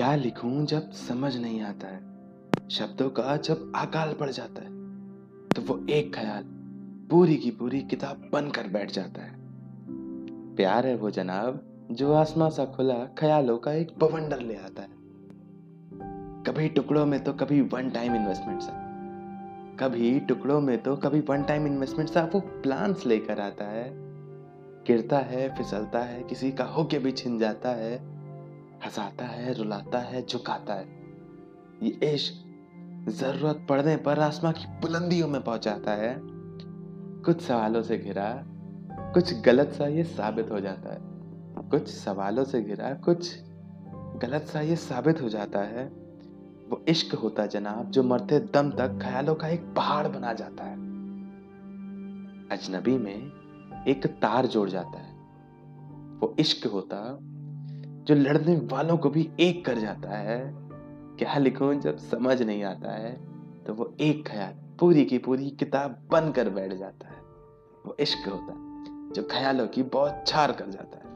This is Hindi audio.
क्या लिखूं जब समझ नहीं आता है? शब्दों का जब अकाल पड़ जाता है तो वो एक ख्याल पूरी की पूरी किताब बनकर बैठ जाता है। प्यार है वो जनाब, जो आसमां सा खुला ख्यालों का एक बवंडर ले आता है। कभी टुकड़ों में तो कभी वन टाइम इन्वेस्टमेंट सा कभी टुकड़ों में तो कभी वन टाइम इन्वेस्टमेंट सा वो प्लान्स लेकर आता है। गिरता है, फिसलता है, किसी का होके भी छिन जाता है। हंसाता है, रुलाता है, झुकाता है। ये इश्क ज़रूरत पड़ने पर आसमां की बुलंदियों में पहुंचाता है। कुछ सवालों से घिरा, कुछ गलत सा ये साबित हो जाता है। कुछ सवालों से घिरा, कुछ गलत सा ये साबित हो जाता है। वो इश्क होता जनाब, जो मरते दम तक ख्यालों का एक पहाड़ बना जाता है। अजनबी में एक तार जोड़ जाता है। वो इश्क होता जो लड़ने वालों को भी एक कर जाता है, क्या लिखूं, जब समझ नहीं आता है तो वो एक ख्याल, पूरी की पूरी किताब बनकर बैठ जाता है। वो इश्क होता है, जो ख्यालों की बहुत छार कर जाता है।